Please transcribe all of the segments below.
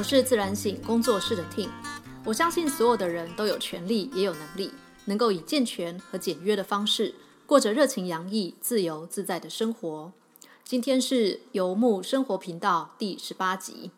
我是自然醒工作室的 t 我相信所有的人都有权利，也有能力，能够以健全和简约的方式，过着热情洋溢、自由自在的生活。今天是游牧生活频道第十八集，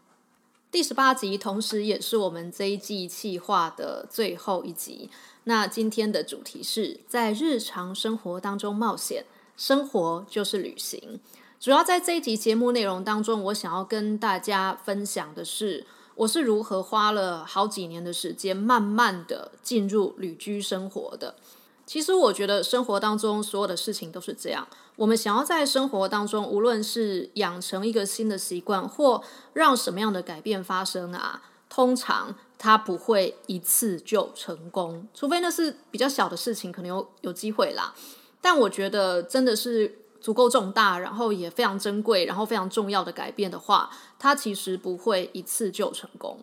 第十八集同时也是我们这一季企划的最后一集。那今天的主题是在日常生活当中冒险，生活就是旅行。主要在这一集节目内容当中，我想要跟大家分享的是，我是如何花了好几年的时间，慢慢的进入旅居生活的。其实我觉得生活当中所有的事情都是这样，我们想要在生活当中，无论是养成一个新的习惯，或让什么样的改变发生啊，通常它不会一次就成功，除非那是比较小的事情，可能有有机会啦。但我觉得真的是。足够重大，然后也非常珍贵，然后非常重要的改变的话，它其实不会一次就成功。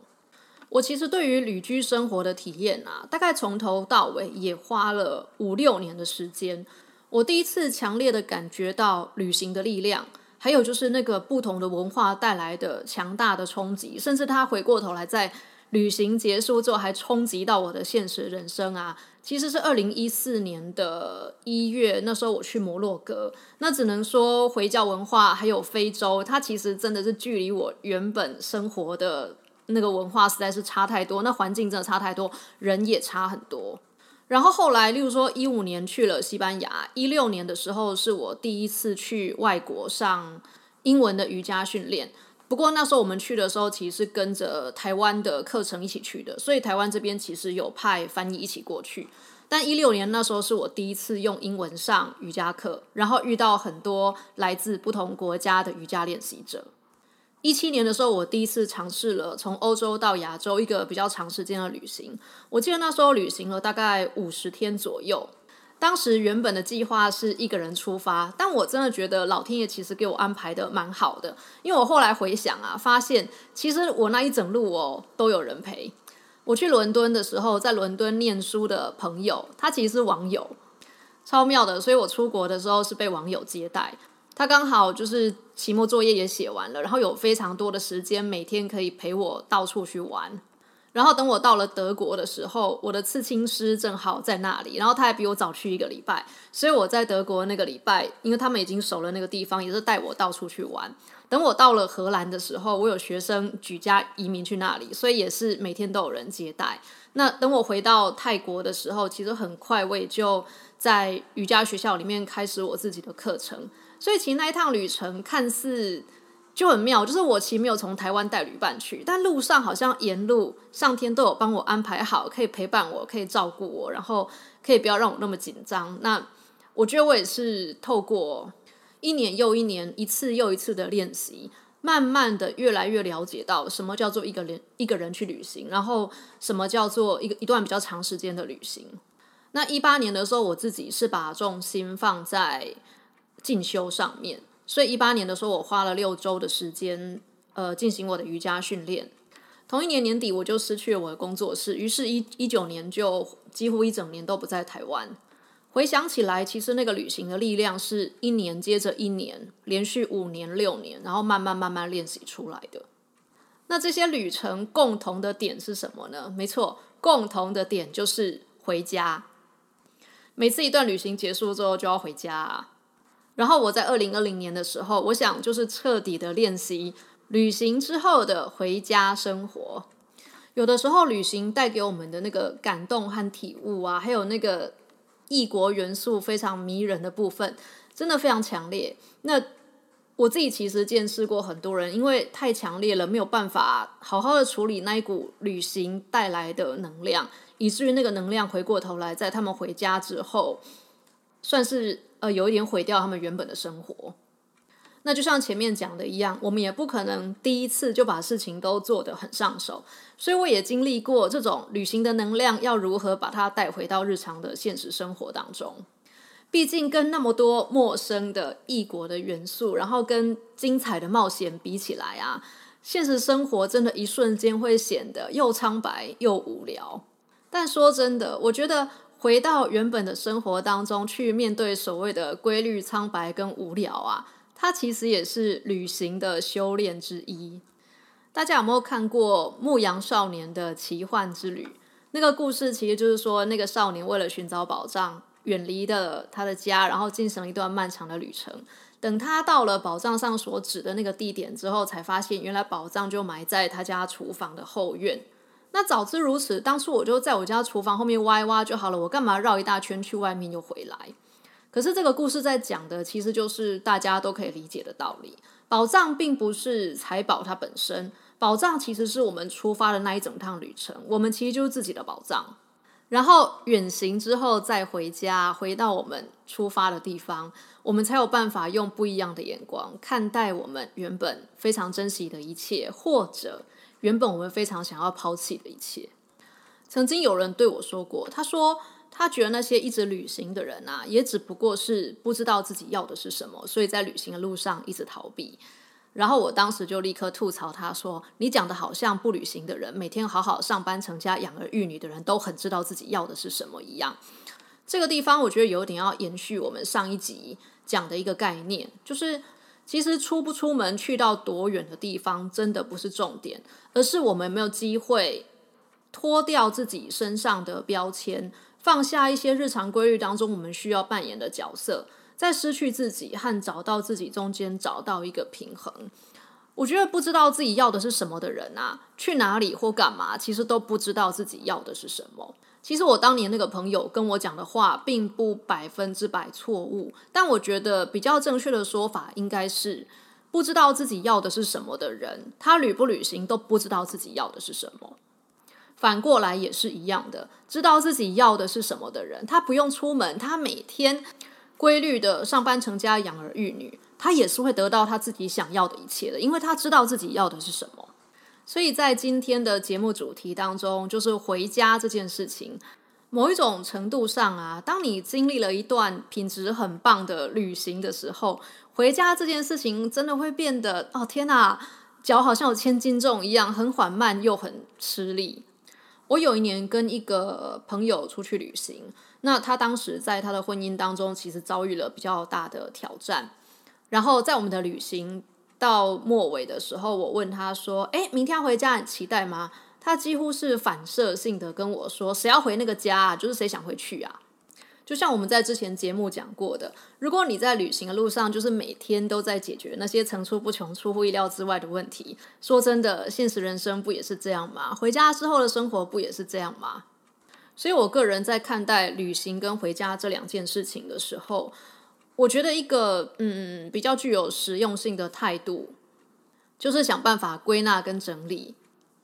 我其实对于旅居生活的体验啊，大概从头到尾也花了五六年的时间。我第一次强烈的感觉到旅行的力量，还有就是那个不同的文化带来的强大的冲击，甚至他回过头来在旅行结束之后还冲击到我的现实人生啊。其实是二零一四年的一月，那时候我去摩洛哥，那只能说回教文化还有非洲，它其实真的是距离我原本生活的那个文化实在是差太多，那环境真的差太多，人也差很多。然后后来，例如说一五年去了西班牙，一六年的时候是我第一次去外国上英文的瑜伽训练。不过那时候我们去的时候，其实是跟着台湾的课程一起去的，所以台湾这边其实有派翻译一起过去。但一六年那时候是我第一次用英文上瑜伽课，然后遇到很多来自不同国家的瑜伽练习者。一七年的时候，我第一次尝试了从欧洲到亚洲一个比较长时间的旅行。我记得那时候旅行了大概五十天左右。当时原本的计划是一个人出发，但我真的觉得老天爷其实给我安排的蛮好的，因为我后来回想啊，发现其实我那一整路哦都有人陪。我去伦敦的时候，在伦敦念书的朋友，他其实是网友，超妙的，所以我出国的时候是被网友接待。他刚好就是期末作业也写完了，然后有非常多的时间，每天可以陪我到处去玩。然后等我到了德国的时候，我的刺青师正好在那里，然后他还比我早去一个礼拜，所以我在德国那个礼拜，因为他们已经熟了那个地方，也是带我到处去玩。等我到了荷兰的时候，我有学生举家移民去那里，所以也是每天都有人接待。那等我回到泰国的时候，其实很快我也就在瑜伽学校里面开始我自己的课程。所以其实那一趟旅程看似。就很妙，就是我其实没有从台湾带旅伴去，但路上好像沿路上天都有帮我安排好，可以陪伴我，可以照顾我，然后可以不要让我那么紧张。那我觉得我也是透过一年又一年、一次又一次的练习，慢慢的越来越了解到什么叫做一个人一个人去旅行，然后什么叫做一个一段比较长时间的旅行。那一八年的时候，我自己是把重心放在进修上面。所以一八年的时候，我花了六周的时间，呃，进行我的瑜伽训练。同一年年底，我就失去了我的工作室，于是，一一九年就几乎一整年都不在台湾。回想起来，其实那个旅行的力量是一年接着一年，连续五年、六年，然后慢慢慢慢练习出来的。那这些旅程共同的点是什么呢？没错，共同的点就是回家。每次一段旅行结束之后，就要回家啊。然后我在二零二零年的时候，我想就是彻底的练习旅行之后的回家生活。有的时候旅行带给我们的那个感动和体悟啊，还有那个异国元素非常迷人的部分，真的非常强烈。那我自己其实见识过很多人，因为太强烈了，没有办法好好的处理那一股旅行带来的能量，以至于那个能量回过头来，在他们回家之后，算是。呃，有一点毁掉他们原本的生活。那就像前面讲的一样，我们也不可能第一次就把事情都做得很上手。所以我也经历过这种旅行的能量，要如何把它带回到日常的现实生活当中。毕竟跟那么多陌生的异国的元素，然后跟精彩的冒险比起来啊，现实生活真的一瞬间会显得又苍白又无聊。但说真的，我觉得。回到原本的生活当中去面对所谓的规律、苍白跟无聊啊，它其实也是旅行的修炼之一。大家有没有看过《牧羊少年的奇幻之旅》？那个故事其实就是说，那个少年为了寻找宝藏，远离了他的家，然后进行了一段漫长的旅程。等他到了宝藏上所指的那个地点之后，才发现原来宝藏就埋在他家厨房的后院。那早知如此，当初我就在我家厨房后面挖一挖就好了，我干嘛绕一大圈去外面又回来？可是这个故事在讲的，其实就是大家都可以理解的道理。宝藏并不是财宝它本身，宝藏其实是我们出发的那一整趟旅程，我们其实就是自己的宝藏。然后远行之后再回家，回到我们出发的地方，我们才有办法用不一样的眼光看待我们原本非常珍惜的一切，或者原本我们非常想要抛弃的一切。曾经有人对我说过，他说。他觉得那些一直旅行的人啊，也只不过是不知道自己要的是什么，所以在旅行的路上一直逃避。然后我当时就立刻吐槽他说：“你讲的好像不旅行的人，每天好好上班、成家、养儿育女的人都很知道自己要的是什么一样。”这个地方我觉得有点要延续我们上一集讲的一个概念，就是其实出不出门、去到多远的地方，真的不是重点，而是我们有没有机会脱掉自己身上的标签。放下一些日常规律当中我们需要扮演的角色，在失去自己和找到自己中间找到一个平衡。我觉得不知道自己要的是什么的人啊，去哪里或干嘛，其实都不知道自己要的是什么。其实我当年那个朋友跟我讲的话，并不百分之百错误，但我觉得比较正确的说法应该是：不知道自己要的是什么的人，他旅不旅行都不知道自己要的是什么。反过来也是一样的，知道自己要的是什么的人，他不用出门，他每天规律的上班、成家、养儿育女，他也是会得到他自己想要的一切的，因为他知道自己要的是什么。所以在今天的节目主题当中，就是回家这件事情，某一种程度上啊，当你经历了一段品质很棒的旅行的时候，回家这件事情真的会变得哦天哪，脚好像有千斤重一样，很缓慢又很吃力。我有一年跟一个朋友出去旅行，那他当时在他的婚姻当中，其实遭遇了比较大的挑战。然后在我们的旅行到末尾的时候，我问他说：“哎，明天要回家，很期待吗？”他几乎是反射性的跟我说：“谁要回那个家，啊就是谁想回去啊。”就像我们在之前节目讲过的，如果你在旅行的路上，就是每天都在解决那些层出不穷、出乎意料之外的问题。说真的，现实人生不也是这样吗？回家之后的生活不也是这样吗？所以我个人在看待旅行跟回家这两件事情的时候，我觉得一个嗯比较具有实用性的态度，就是想办法归纳跟整理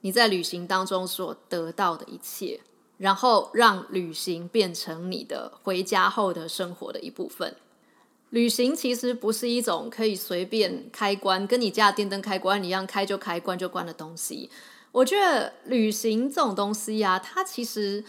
你在旅行当中所得到的一切。然后让旅行变成你的回家后的生活的一部分。旅行其实不是一种可以随便开关，跟你家的电灯开关一样，开就开，关就关的东西。我觉得旅行这种东西呀，它其实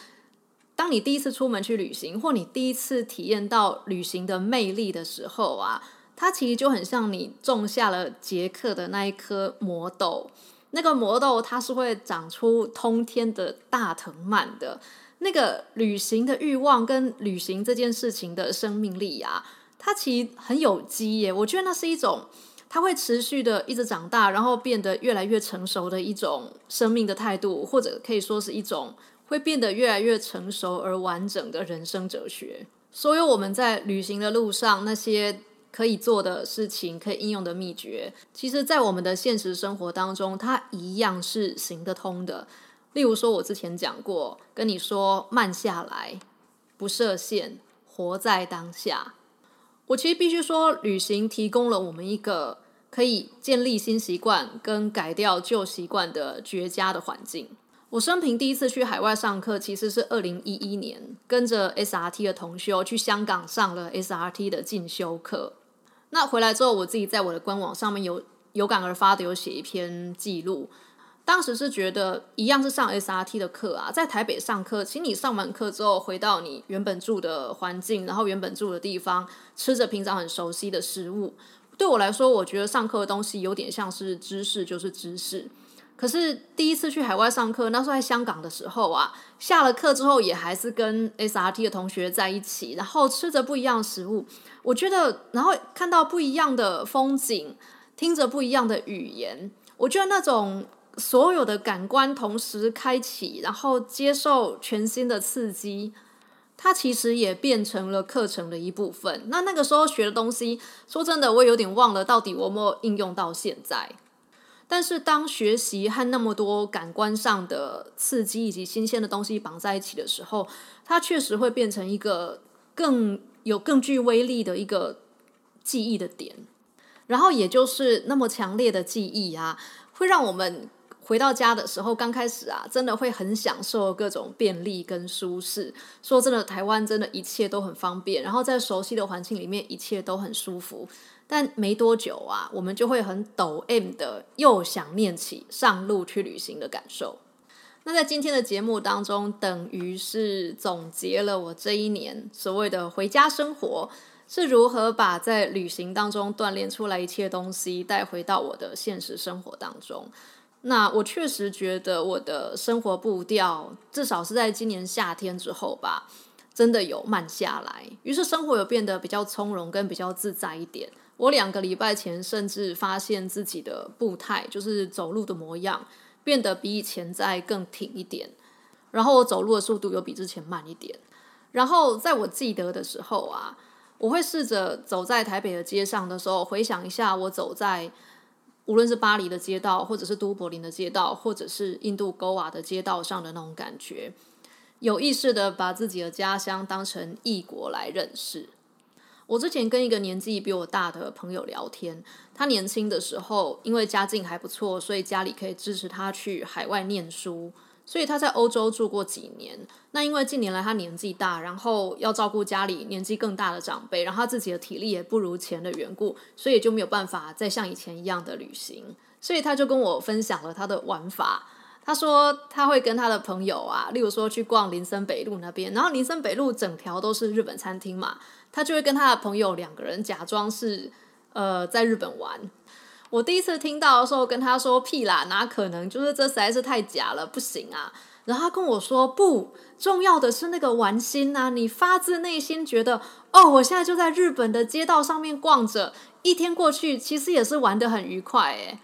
当你第一次出门去旅行，或你第一次体验到旅行的魅力的时候啊，它其实就很像你种下了杰克的那一颗魔豆。那个魔豆它是会长出通天的大藤蔓的，那个旅行的欲望跟旅行这件事情的生命力啊，它其实很有机耶。我觉得那是一种它会持续的一直长大，然后变得越来越成熟的一种生命的态度，或者可以说是一种会变得越来越成熟而完整的人生哲学。所有我们在旅行的路上那些。可以做的事情，可以应用的秘诀，其实，在我们的现实生活当中，它一样是行得通的。例如说，我之前讲过，跟你说慢下来，不设限，活在当下。我其实必须说，旅行提供了我们一个可以建立新习惯跟改掉旧习惯的绝佳的环境。我生平第一次去海外上课，其实是二零一一年，跟着 SRT 的同修去香港上了 SRT 的进修课。那回来之后，我自己在我的官网上面有有感而发的有写一篇记录。当时是觉得一样是上 SRT 的课啊，在台北上课，请你上完课之后回到你原本住的环境，然后原本住的地方，吃着平常很熟悉的食物。对我来说，我觉得上课的东西有点像是知识，就是知识。可是第一次去海外上课，那时候在香港的时候啊，下了课之后也还是跟 SRT 的同学在一起，然后吃着不一样的食物。我觉得，然后看到不一样的风景，听着不一样的语言，我觉得那种所有的感官同时开启，然后接受全新的刺激，它其实也变成了课程的一部分。那那个时候学的东西，说真的，我有点忘了到底有没有应用到现在。但是当学习和那么多感官上的刺激以及新鲜的东西绑在一起的时候，它确实会变成一个更有更具威力的一个记忆的点。然后也就是那么强烈的记忆啊，会让我们回到家的时候，刚开始啊，真的会很享受各种便利跟舒适。说真的，台湾真的一切都很方便，然后在熟悉的环境里面，一切都很舒服。但没多久啊，我们就会很抖 M 的，又想念起上路去旅行的感受。那在今天的节目当中，等于是总结了我这一年所谓的回家生活是如何把在旅行当中锻炼出来一切东西带回到我的现实生活当中。那我确实觉得我的生活步调，至少是在今年夏天之后吧，真的有慢下来，于是生活有变得比较从容跟比较自在一点。我两个礼拜前甚至发现自己的步态，就是走路的模样，变得比以前在更挺一点。然后我走路的速度又比之前慢一点。然后在我记得的时候啊，我会试着走在台北的街上的时候，回想一下我走在无论是巴黎的街道，或者是都柏林的街道，或者是印度沟瓦的街道上的那种感觉，有意识的把自己的家乡当成异国来认识。我之前跟一个年纪比我大的朋友聊天，他年轻的时候因为家境还不错，所以家里可以支持他去海外念书，所以他在欧洲住过几年。那因为近年来他年纪大，然后要照顾家里年纪更大的长辈，然后他自己的体力也不如前的缘故，所以就没有办法再像以前一样的旅行。所以他就跟我分享了他的玩法。他说他会跟他的朋友啊，例如说去逛林森北路那边，然后林森北路整条都是日本餐厅嘛。他就会跟他的朋友两个人假装是呃在日本玩。我第一次听到的时候，跟他说屁啦，哪可能？就是这实在是太假了，不行啊。然后他跟我说，不重要的是那个玩心啊，你发自内心觉得哦，我现在就在日本的街道上面逛着，一天过去其实也是玩的很愉快诶。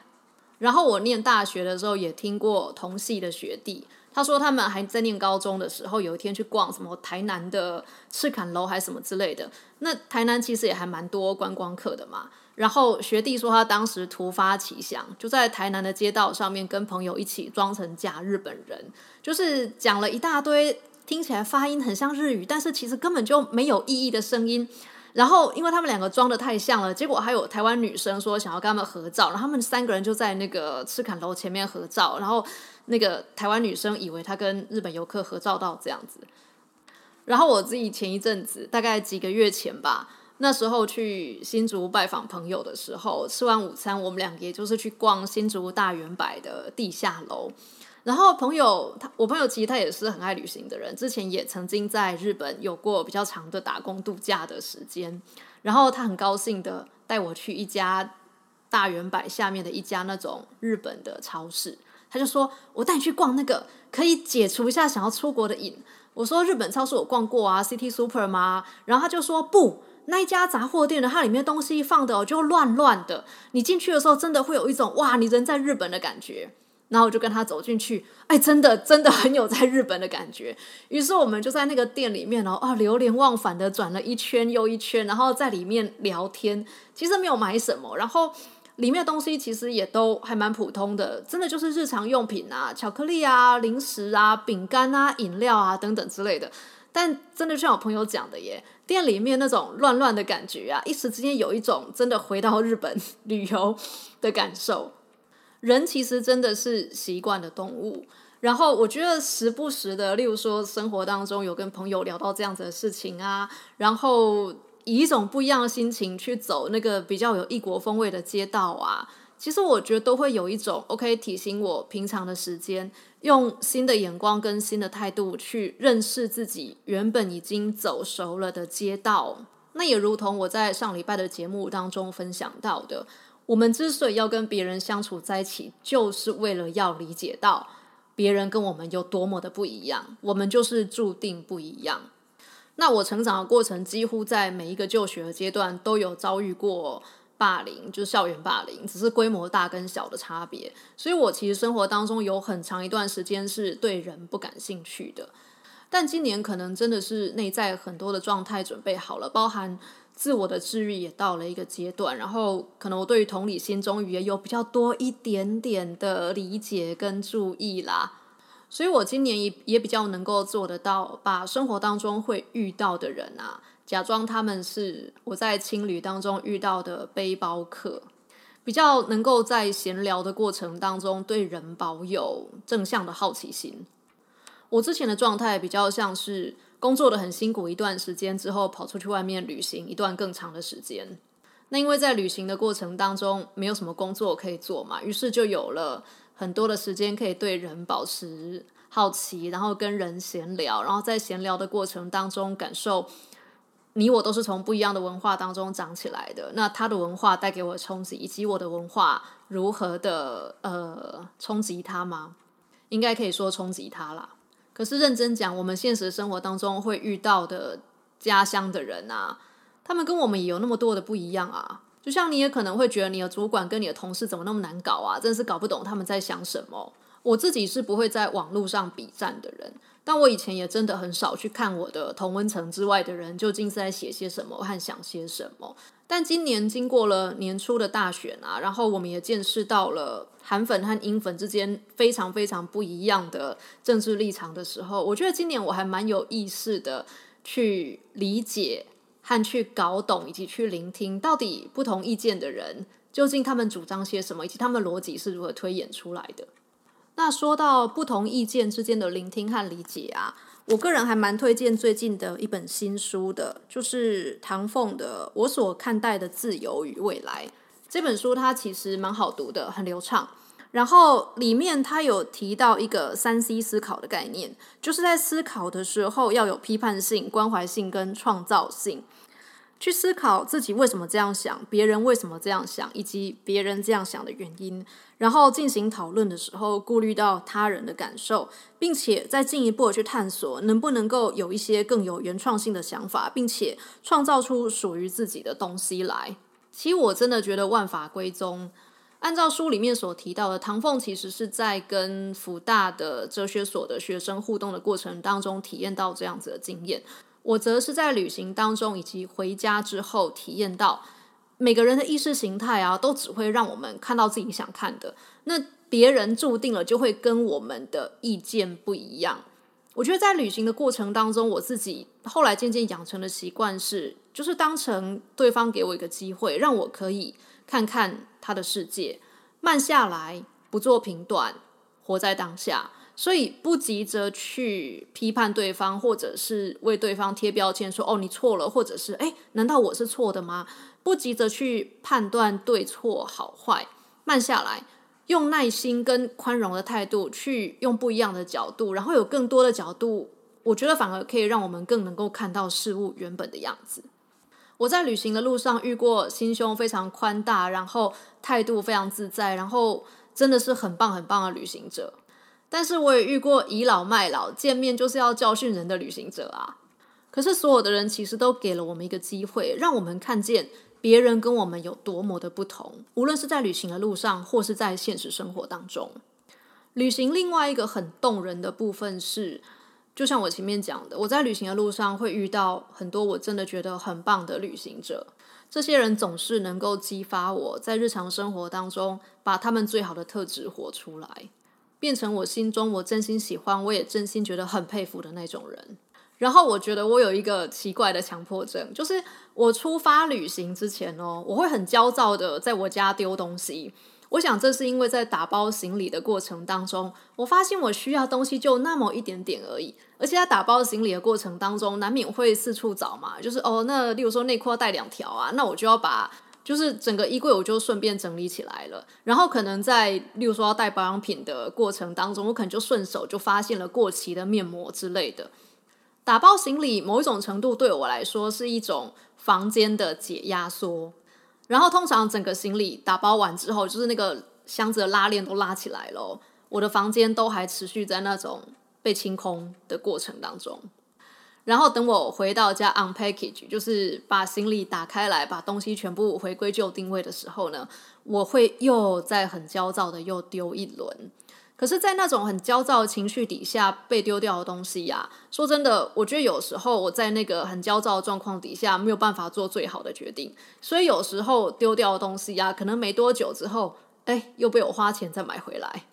然后我念大学的时候也听过同系的学弟。他说他们还在念高中的时候，有一天去逛什么台南的赤坎楼还是什么之类的。那台南其实也还蛮多观光客的嘛。然后学弟说他当时突发奇想，就在台南的街道上面跟朋友一起装成假日本人，就是讲了一大堆听起来发音很像日语，但是其实根本就没有意义的声音。然后因为他们两个装的太像了，结果还有台湾女生说想要跟他们合照，然后他们三个人就在那个赤坎楼前面合照，然后。那个台湾女生以为她跟日本游客合照到这样子，然后我自己前一阵子大概几个月前吧，那时候去新竹拜访朋友的时候，吃完午餐，我们两个也就是去逛新竹大圆柏的地下楼。然后朋友他，我朋友其实他也是很爱旅行的人，之前也曾经在日本有过比较长的打工度假的时间。然后他很高兴的带我去一家大圆柏下面的一家那种日本的超市。他就说：“我带你去逛那个，可以解除一下想要出国的瘾。”我说：“日本超市我逛过啊，City Super 吗？”然后他就说：“不，那一家杂货店的，它里面东西放的就乱乱的。你进去的时候，真的会有一种哇，你人在日本的感觉。”然后我就跟他走进去，哎，真的真的很有在日本的感觉。于是我们就在那个店里面哦，啊，流连忘返的转了一圈又一圈，然后在里面聊天。其实没有买什么，然后。里面的东西其实也都还蛮普通的，真的就是日常用品啊，巧克力啊、零食啊、饼干啊、饮料啊等等之类的。但真的像我朋友讲的耶，店里面那种乱乱的感觉啊，一时之间有一种真的回到日本旅游的感受。人其实真的是习惯的动物，然后我觉得时不时的，例如说生活当中有跟朋友聊到这样子的事情啊，然后。以一种不一样的心情去走那个比较有异国风味的街道啊，其实我觉得都会有一种 OK 提醒我平常的时间，用新的眼光跟新的态度去认识自己原本已经走熟了的街道。那也如同我在上礼拜的节目当中分享到的，我们之所以要跟别人相处在一起，就是为了要理解到别人跟我们有多么的不一样，我们就是注定不一样。那我成长的过程，几乎在每一个就学的阶段都有遭遇过霸凌，就是校园霸凌，只是规模大跟小的差别。所以我其实生活当中有很长一段时间是对人不感兴趣的。但今年可能真的是内在很多的状态准备好了，包含自我的治愈也到了一个阶段，然后可能我对于同理心终于也有比较多一点点的理解跟注意啦。所以我今年也也比较能够做得到，把生活当中会遇到的人啊，假装他们是我在青旅当中遇到的背包客，比较能够在闲聊的过程当中对人保有正向的好奇心。我之前的状态比较像是工作的很辛苦一段时间之后，跑出去外面旅行一段更长的时间。那因为在旅行的过程当中没有什么工作可以做嘛，于是就有了很多的时间可以对人保持好奇，然后跟人闲聊，然后在闲聊的过程当中感受你我都是从不一样的文化当中长起来的。那他的文化带给我冲击，以及我的文化如何的呃冲击他吗？应该可以说冲击他啦。可是认真讲，我们现实生活当中会遇到的家乡的人啊，他们跟我们也有那么多的不一样啊。就像你也可能会觉得你的主管跟你的同事怎么那么难搞啊，真是搞不懂他们在想什么。我自己是不会在网络上比战的人，但我以前也真的很少去看我的同温层之外的人究竟是在写些什么和想些什么。但今年经过了年初的大选啊，然后我们也见识到了。韩粉和英粉之间非常非常不一样的政治立场的时候，我觉得今年我还蛮有意识的去理解和去搞懂，以及去聆听到底不同意见的人究竟他们主张些什么，以及他们的逻辑是如何推演出来的。那说到不同意见之间的聆听和理解啊，我个人还蛮推荐最近的一本新书的，就是唐凤的《我所看待的自由与未来》。这本书它其实蛮好读的，很流畅。然后里面他有提到一个三 C 思考的概念，就是在思考的时候要有批判性、关怀性跟创造性，去思考自己为什么这样想，别人为什么这样想，以及别人这样想的原因。然后进行讨论的时候，顾虑到他人的感受，并且再进一步的去探索，能不能够有一些更有原创性的想法，并且创造出属于自己的东西来。其实我真的觉得万法归宗。按照书里面所提到的，唐凤其实是在跟福大的哲学所的学生互动的过程当中体验到这样子的经验。我则是在旅行当中以及回家之后体验到，每个人的意识形态啊，都只会让我们看到自己想看的。那别人注定了就会跟我们的意见不一样。我觉得在旅行的过程当中，我自己后来渐渐养成的习惯是，就是当成对方给我一个机会，让我可以看看他的世界，慢下来，不做评断，活在当下。所以不急着去批判对方，或者是为对方贴标签，说哦你错了，或者是哎难道我是错的吗？不急着去判断对错好坏，慢下来。用耐心跟宽容的态度去用不一样的角度，然后有更多的角度，我觉得反而可以让我们更能够看到事物原本的样子。我在旅行的路上遇过心胸非常宽大，然后态度非常自在，然后真的是很棒很棒的旅行者。但是我也遇过倚老卖老、见面就是要教训人的旅行者啊。可是所有的人其实都给了我们一个机会，让我们看见。别人跟我们有多么的不同，无论是在旅行的路上，或是在现实生活当中。旅行另外一个很动人的部分是，就像我前面讲的，我在旅行的路上会遇到很多我真的觉得很棒的旅行者。这些人总是能够激发我在日常生活当中把他们最好的特质活出来，变成我心中我真心喜欢，我也真心觉得很佩服的那种人。然后我觉得我有一个奇怪的强迫症，就是我出发旅行之前哦，我会很焦躁的在我家丢东西。我想这是因为在打包行李的过程当中，我发现我需要东西就那么一点点而已。而且在打包行李的过程当中，难免会四处找嘛，就是哦，那例如说内裤要带两条啊，那我就要把就是整个衣柜我就顺便整理起来了。然后可能在例如说要带保养品的过程当中，我可能就顺手就发现了过期的面膜之类的。打包行李，某一种程度对我来说是一种房间的解压缩。然后通常整个行李打包完之后，就是那个箱子的拉链都拉起来了，我的房间都还持续在那种被清空的过程当中。然后等我回到家 unpackage，就是把行李打开来，把东西全部回归旧定位的时候呢，我会又在很焦躁的又丢一轮。可是，在那种很焦躁的情绪底下被丢掉的东西呀，说真的，我觉得有时候我在那个很焦躁的状况底下没有办法做最好的决定，所以有时候丢掉的东西呀，可能没多久之后，哎，又被我花钱再买回来。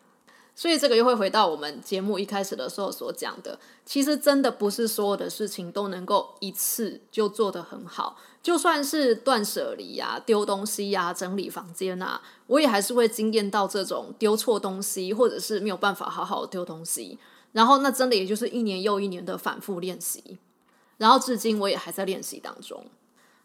所以这个又会回到我们节目一开始的时候所讲的，其实真的不是所有的事情都能够一次就做得很好。就算是断舍离呀、丢东西呀、整理房间啊，我也还是会惊艳到这种丢错东西，或者是没有办法好好丢东西。然后那真的也就是一年又一年的反复练习，然后至今我也还在练习当中。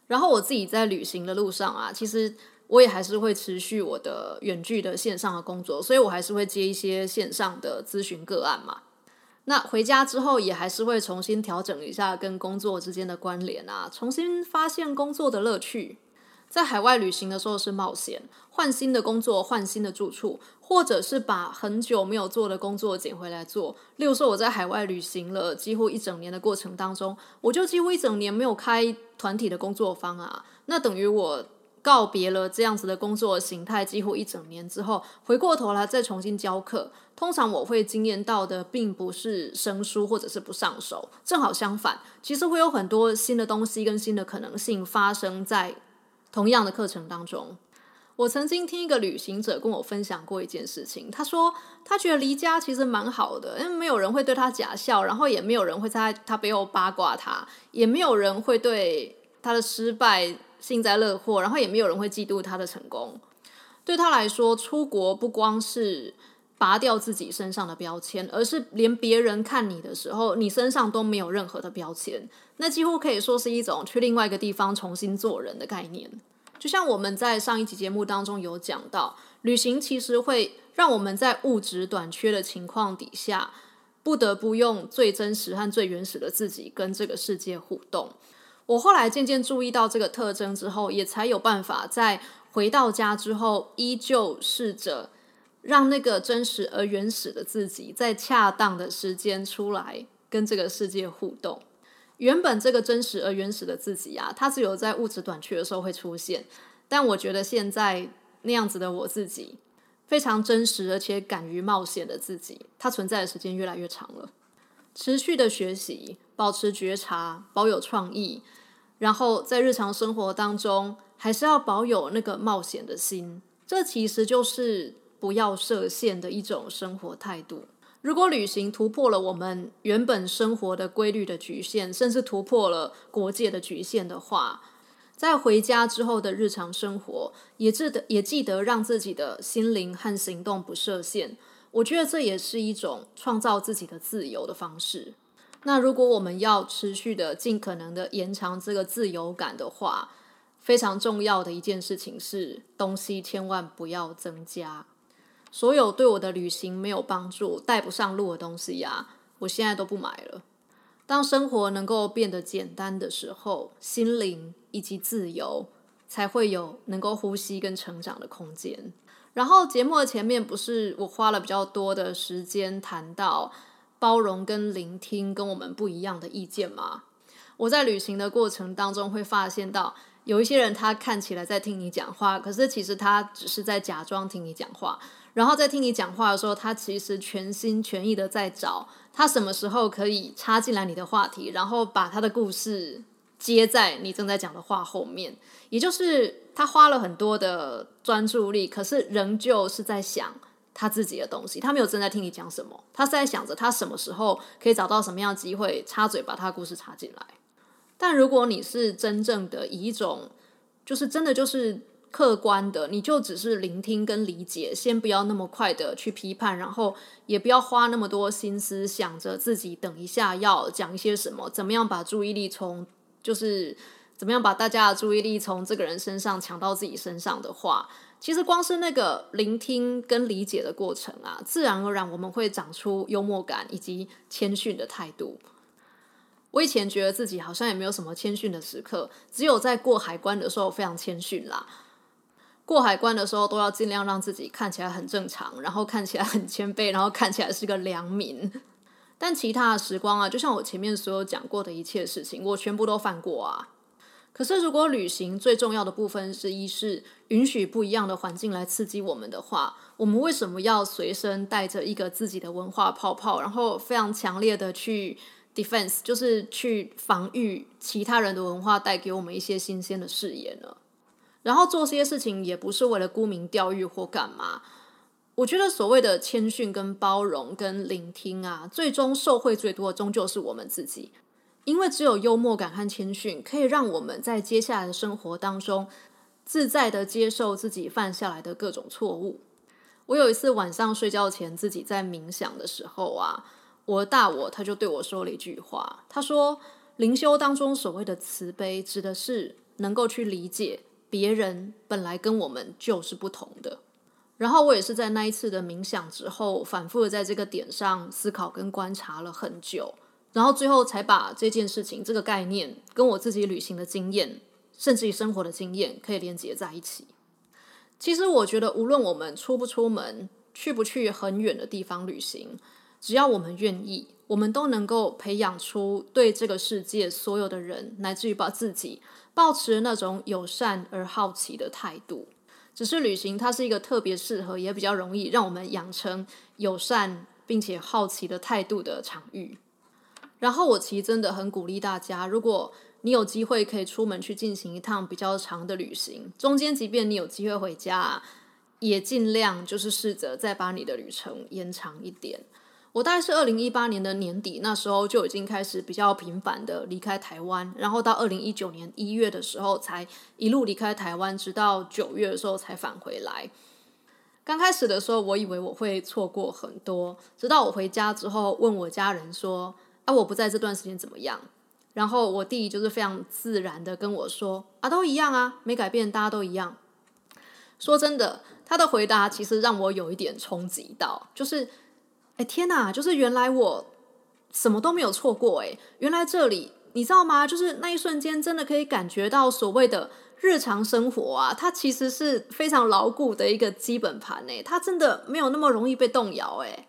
然后我自己在旅行的路上啊，其实。我也还是会持续我的远距的线上的工作，所以我还是会接一些线上的咨询个案嘛。那回家之后也还是会重新调整一下跟工作之间的关联啊，重新发现工作的乐趣。在海外旅行的时候是冒险，换新的工作，换新的住处，或者是把很久没有做的工作捡回来做。例如说我在海外旅行了几乎一整年的过程当中，我就几乎一整年没有开团体的工作坊啊，那等于我。告别了这样子的工作形态，几乎一整年之后，回过头来再重新教课。通常我会经验到的，并不是生疏或者是不上手，正好相反，其实会有很多新的东西跟新的可能性发生在同样的课程当中。我曾经听一个旅行者跟我分享过一件事情，他说他觉得离家其实蛮好的，因为没有人会对他假笑，然后也没有人会在他背后八卦他，也没有人会对他的失败。幸灾乐祸，然后也没有人会嫉妒他的成功。对他来说，出国不光是拔掉自己身上的标签，而是连别人看你的时候，你身上都没有任何的标签。那几乎可以说是一种去另外一个地方重新做人的概念。就像我们在上一集节目当中有讲到，旅行其实会让我们在物质短缺的情况底下，不得不用最真实和最原始的自己跟这个世界互动。我后来渐渐注意到这个特征之后，也才有办法在回到家之后，依旧试着让那个真实而原始的自己，在恰当的时间出来跟这个世界互动。原本这个真实而原始的自己啊，它只有在物质短缺的时候会出现。但我觉得现在那样子的我自己，非常真实而且敢于冒险的自己，它存在的时间越来越长了。持续的学习，保持觉察，保有创意，然后在日常生活当中，还是要保有那个冒险的心。这其实就是不要设限的一种生活态度。如果旅行突破了我们原本生活的规律的局限，甚至突破了国界的局限的话，在回家之后的日常生活，也记得也记得让自己的心灵和行动不设限。我觉得这也是一种创造自己的自由的方式。那如果我们要持续的、尽可能的延长这个自由感的话，非常重要的一件事情是，东西千万不要增加。所有对我的旅行没有帮助、带不上路的东西呀，我现在都不买了。当生活能够变得简单的时候，心灵以及自由才会有能够呼吸跟成长的空间。然后节目的前面不是我花了比较多的时间谈到包容跟聆听跟我们不一样的意见吗？我在旅行的过程当中会发现到有一些人他看起来在听你讲话，可是其实他只是在假装听你讲话。然后在听你讲话的时候，他其实全心全意的在找他什么时候可以插进来你的话题，然后把他的故事接在你正在讲的话后面，也就是。他花了很多的专注力，可是仍旧是在想他自己的东西。他没有正在听你讲什么，他是在想着他什么时候可以找到什么样的机会插嘴把他的故事插进来。但如果你是真正的以一种，就是真的就是客观的，你就只是聆听跟理解，先不要那么快的去批判，然后也不要花那么多心思想着自己等一下要讲一些什么，怎么样把注意力从就是。怎么样把大家的注意力从这个人身上抢到自己身上的话，其实光是那个聆听跟理解的过程啊，自然而然我们会长出幽默感以及谦逊的态度。我以前觉得自己好像也没有什么谦逊的时刻，只有在过海关的时候非常谦逊啦。过海关的时候都要尽量让自己看起来很正常，然后看起来很谦卑，然后看起来是个良民。但其他的时光啊，就像我前面所有讲过的一切事情，我全部都犯过啊。可是，如果旅行最重要的部分是一是允许不一样的环境来刺激我们的话，我们为什么要随身带着一个自己的文化泡泡，然后非常强烈的去 defense，就是去防御其他人的文化带给我们一些新鲜的视野呢？然后做这些事情也不是为了沽名钓誉或干嘛。我觉得所谓的谦逊、跟包容、跟聆听啊，最终受惠最多的终究是我们自己。因为只有幽默感和谦逊，可以让我们在接下来的生活当中自在的接受自己犯下来的各种错误。我有一次晚上睡觉前自己在冥想的时候啊，我的大我他就对我说了一句话，他说：“灵修当中所谓的慈悲，指的是能够去理解别人本来跟我们就是不同的。”然后我也是在那一次的冥想之后，反复的在这个点上思考跟观察了很久。然后最后才把这件事情、这个概念跟我自己旅行的经验，甚至于生活的经验，可以连接在一起。其实我觉得，无论我们出不出门、去不去很远的地方旅行，只要我们愿意，我们都能够培养出对这个世界所有的人，乃至于把自己保持那种友善而好奇的态度。只是旅行，它是一个特别适合，也比较容易让我们养成友善并且好奇的态度的场域。然后我其实真的很鼓励大家，如果你有机会可以出门去进行一趟比较长的旅行，中间即便你有机会回家，也尽量就是试着再把你的旅程延长一点。我大概是二零一八年的年底，那时候就已经开始比较频繁的离开台湾，然后到二零一九年一月的时候才一路离开台湾，直到九月的时候才返回来。刚开始的时候，我以为我会错过很多，直到我回家之后问我家人说。啊，我不在这段时间怎么样？然后我弟就是非常自然的跟我说：“啊，都一样啊，没改变，大家都一样。”说真的，他的回答其实让我有一点冲击到，就是，哎天哪，就是原来我什么都没有错过，哎，原来这里你知道吗？就是那一瞬间，真的可以感觉到所谓的日常生活啊，它其实是非常牢固的一个基本盘，哎，它真的没有那么容易被动摇，哎。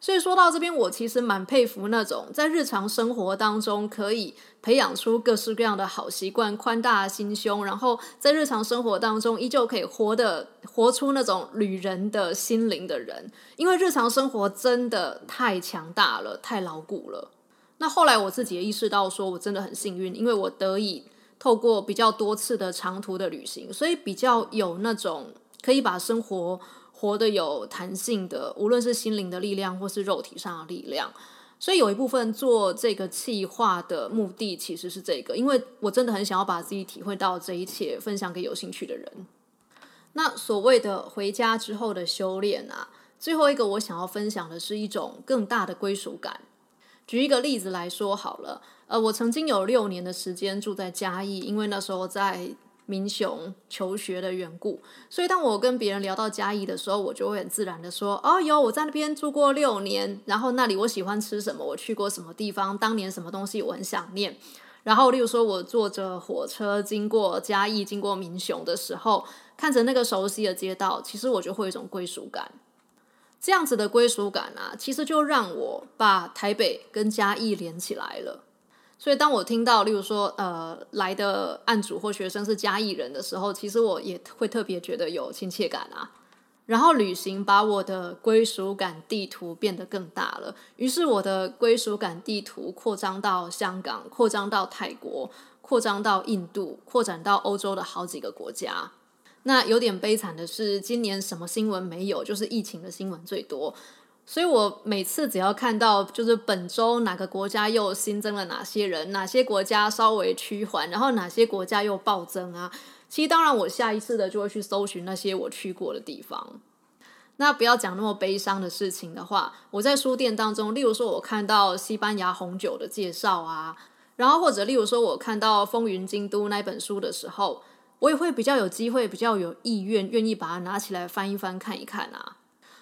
所以说到这边，我其实蛮佩服那种在日常生活当中可以培养出各式各样的好习惯、宽大心胸，然后在日常生活当中依旧可以活的活出那种旅人的心灵的人。因为日常生活真的太强大了，太牢固了。那后来我自己也意识到，说我真的很幸运，因为我得以透过比较多次的长途的旅行，所以比较有那种可以把生活。活得有弹性的，无论是心灵的力量或是肉体上的力量，所以有一部分做这个气化的目的其实是这个，因为我真的很想要把自己体会到这一切分享给有兴趣的人。那所谓的回家之后的修炼啊，最后一个我想要分享的是一种更大的归属感。举一个例子来说好了，呃，我曾经有六年的时间住在嘉义，因为那时候在。民雄求学的缘故，所以当我跟别人聊到嘉义的时候，我就会很自然的说：“哦，有我在那边住过六年，然后那里我喜欢吃什么，我去过什么地方，当年什么东西我很想念。”然后，例如说我坐着火车经过嘉义、经过民雄的时候，看着那个熟悉的街道，其实我就会有一种归属感。这样子的归属感啊，其实就让我把台北跟嘉义连起来了。所以，当我听到，例如说，呃，来的案主或学生是嘉义人的时候，其实我也会特别觉得有亲切感啊。然后，旅行把我的归属感地图变得更大了。于是，我的归属感地图扩张到香港，扩张到泰国，扩张到印度，扩展到欧洲的好几个国家。那有点悲惨的是，今年什么新闻没有？就是疫情的新闻最多。所以我每次只要看到，就是本周哪个国家又新增了哪些人，哪些国家稍微趋缓，然后哪些国家又暴增啊，其实当然我下一次的就会去搜寻那些我去过的地方。那不要讲那么悲伤的事情的话，我在书店当中，例如说我看到西班牙红酒的介绍啊，然后或者例如说我看到《风云京都》那本书的时候，我也会比较有机会，比较有意愿，愿意把它拿起来翻一翻看一看啊。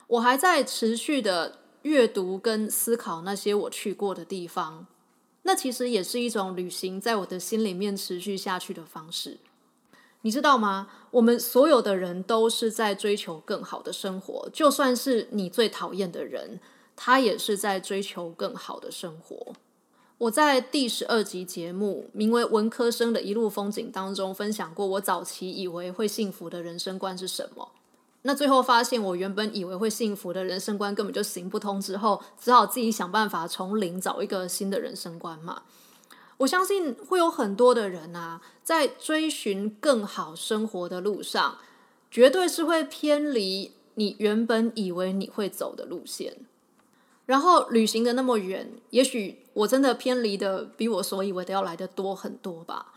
我还在持续的阅读跟思考那些我去过的地方，那其实也是一种旅行在我的心里面持续下去的方式。你知道吗？我们所有的人都是在追求更好的生活，就算是你最讨厌的人，他也是在追求更好的生活。我在第十二集节目名为《文科生的一路风景》当中分享过，我早期以为会幸福的人生观是什么。那最后发现，我原本以为会幸福的人生观根本就行不通，之后只好自己想办法从零找一个新的人生观嘛。我相信会有很多的人啊，在追寻更好生活的路上，绝对是会偏离你原本以为你会走的路线。然后旅行的那么远，也许我真的偏离的比我所以为的要来的多很多吧。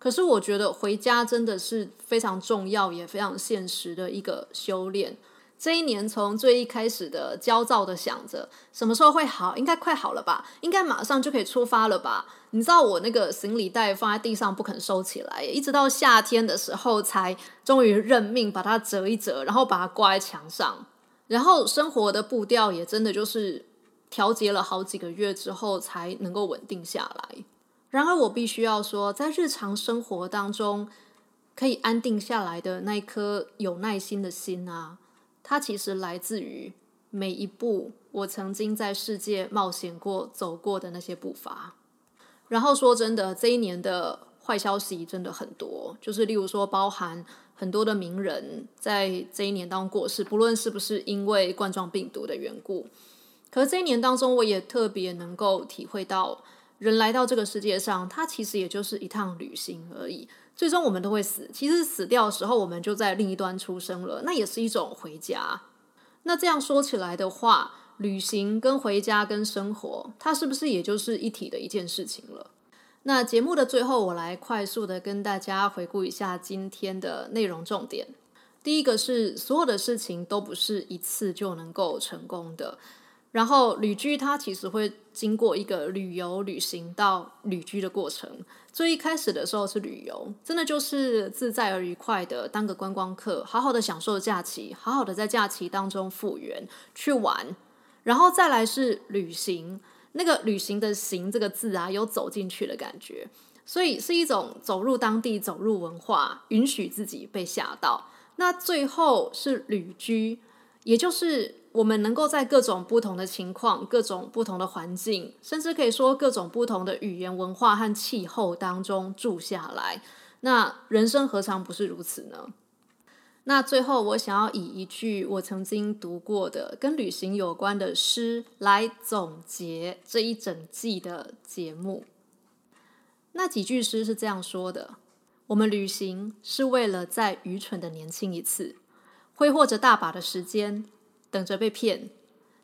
可是我觉得回家真的是非常重要也非常现实的一个修炼。这一年从最一开始的焦躁的想着什么时候会好，应该快好了吧，应该马上就可以出发了吧。你知道我那个行李袋放在地上不肯收起来，一直到夏天的时候才终于认命把它折一折，然后把它挂在墙上。然后生活的步调也真的就是。调节了好几个月之后才能够稳定下来。然而，我必须要说，在日常生活当中，可以安定下来的那一颗有耐心的心啊，它其实来自于每一步我曾经在世界冒险过、走过的那些步伐。然后说真的，这一年的坏消息真的很多，就是例如说，包含很多的名人在这一年当中过世，不论是不是因为冠状病毒的缘故。可是这一年当中，我也特别能够体会到，人来到这个世界上，它其实也就是一趟旅行而已。最终我们都会死，其实死掉的时候，我们就在另一端出生了，那也是一种回家。那这样说起来的话，旅行跟回家跟生活，它是不是也就是一体的一件事情了？那节目的最后，我来快速的跟大家回顾一下今天的内容重点。第一个是，所有的事情都不是一次就能够成功的。然后旅居它其实会经过一个旅游、旅行到旅居的过程。最一开始的时候是旅游，真的就是自在而愉快的当个观光客，好好的享受假期，好好的在假期当中复原去玩。然后再来是旅行，那个旅行的“行”这个字啊，有走进去的感觉，所以是一种走入当地、走入文化，允许自己被吓到。那最后是旅居，也就是。我们能够在各种不同的情况、各种不同的环境，甚至可以说各种不同的语言、文化和气候当中住下来，那人生何尝不是如此呢？那最后，我想要以一句我曾经读过的跟旅行有关的诗来总结这一整季的节目。那几句诗是这样说的：“我们旅行是为了再愚蠢的年轻一次，挥霍着大把的时间。”等着被骗，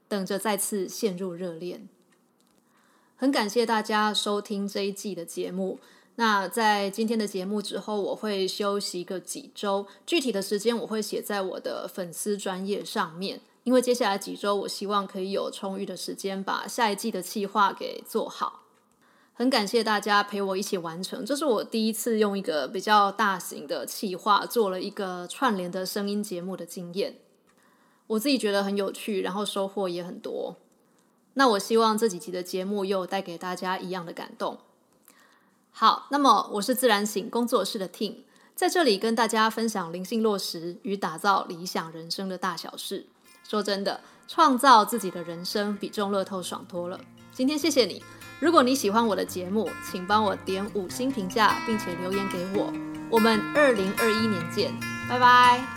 等着再次陷入热恋。很感谢大家收听这一季的节目。那在今天的节目之后，我会休息个几周，具体的时间我会写在我的粉丝专业上面。因为接下来几周，我希望可以有充裕的时间把下一季的计划给做好。很感谢大家陪我一起完成，这是我第一次用一个比较大型的企划做了一个串联的声音节目的经验。我自己觉得很有趣，然后收获也很多。那我希望这几集的节目又带给大家一样的感动。好，那么我是自然醒工作室的 tin 在这里跟大家分享灵性落实与打造理想人生的大小事。说真的，创造自己的人生比中乐透爽多了。今天谢谢你，如果你喜欢我的节目，请帮我点五星评价，并且留言给我。我们二零二一年见，拜拜。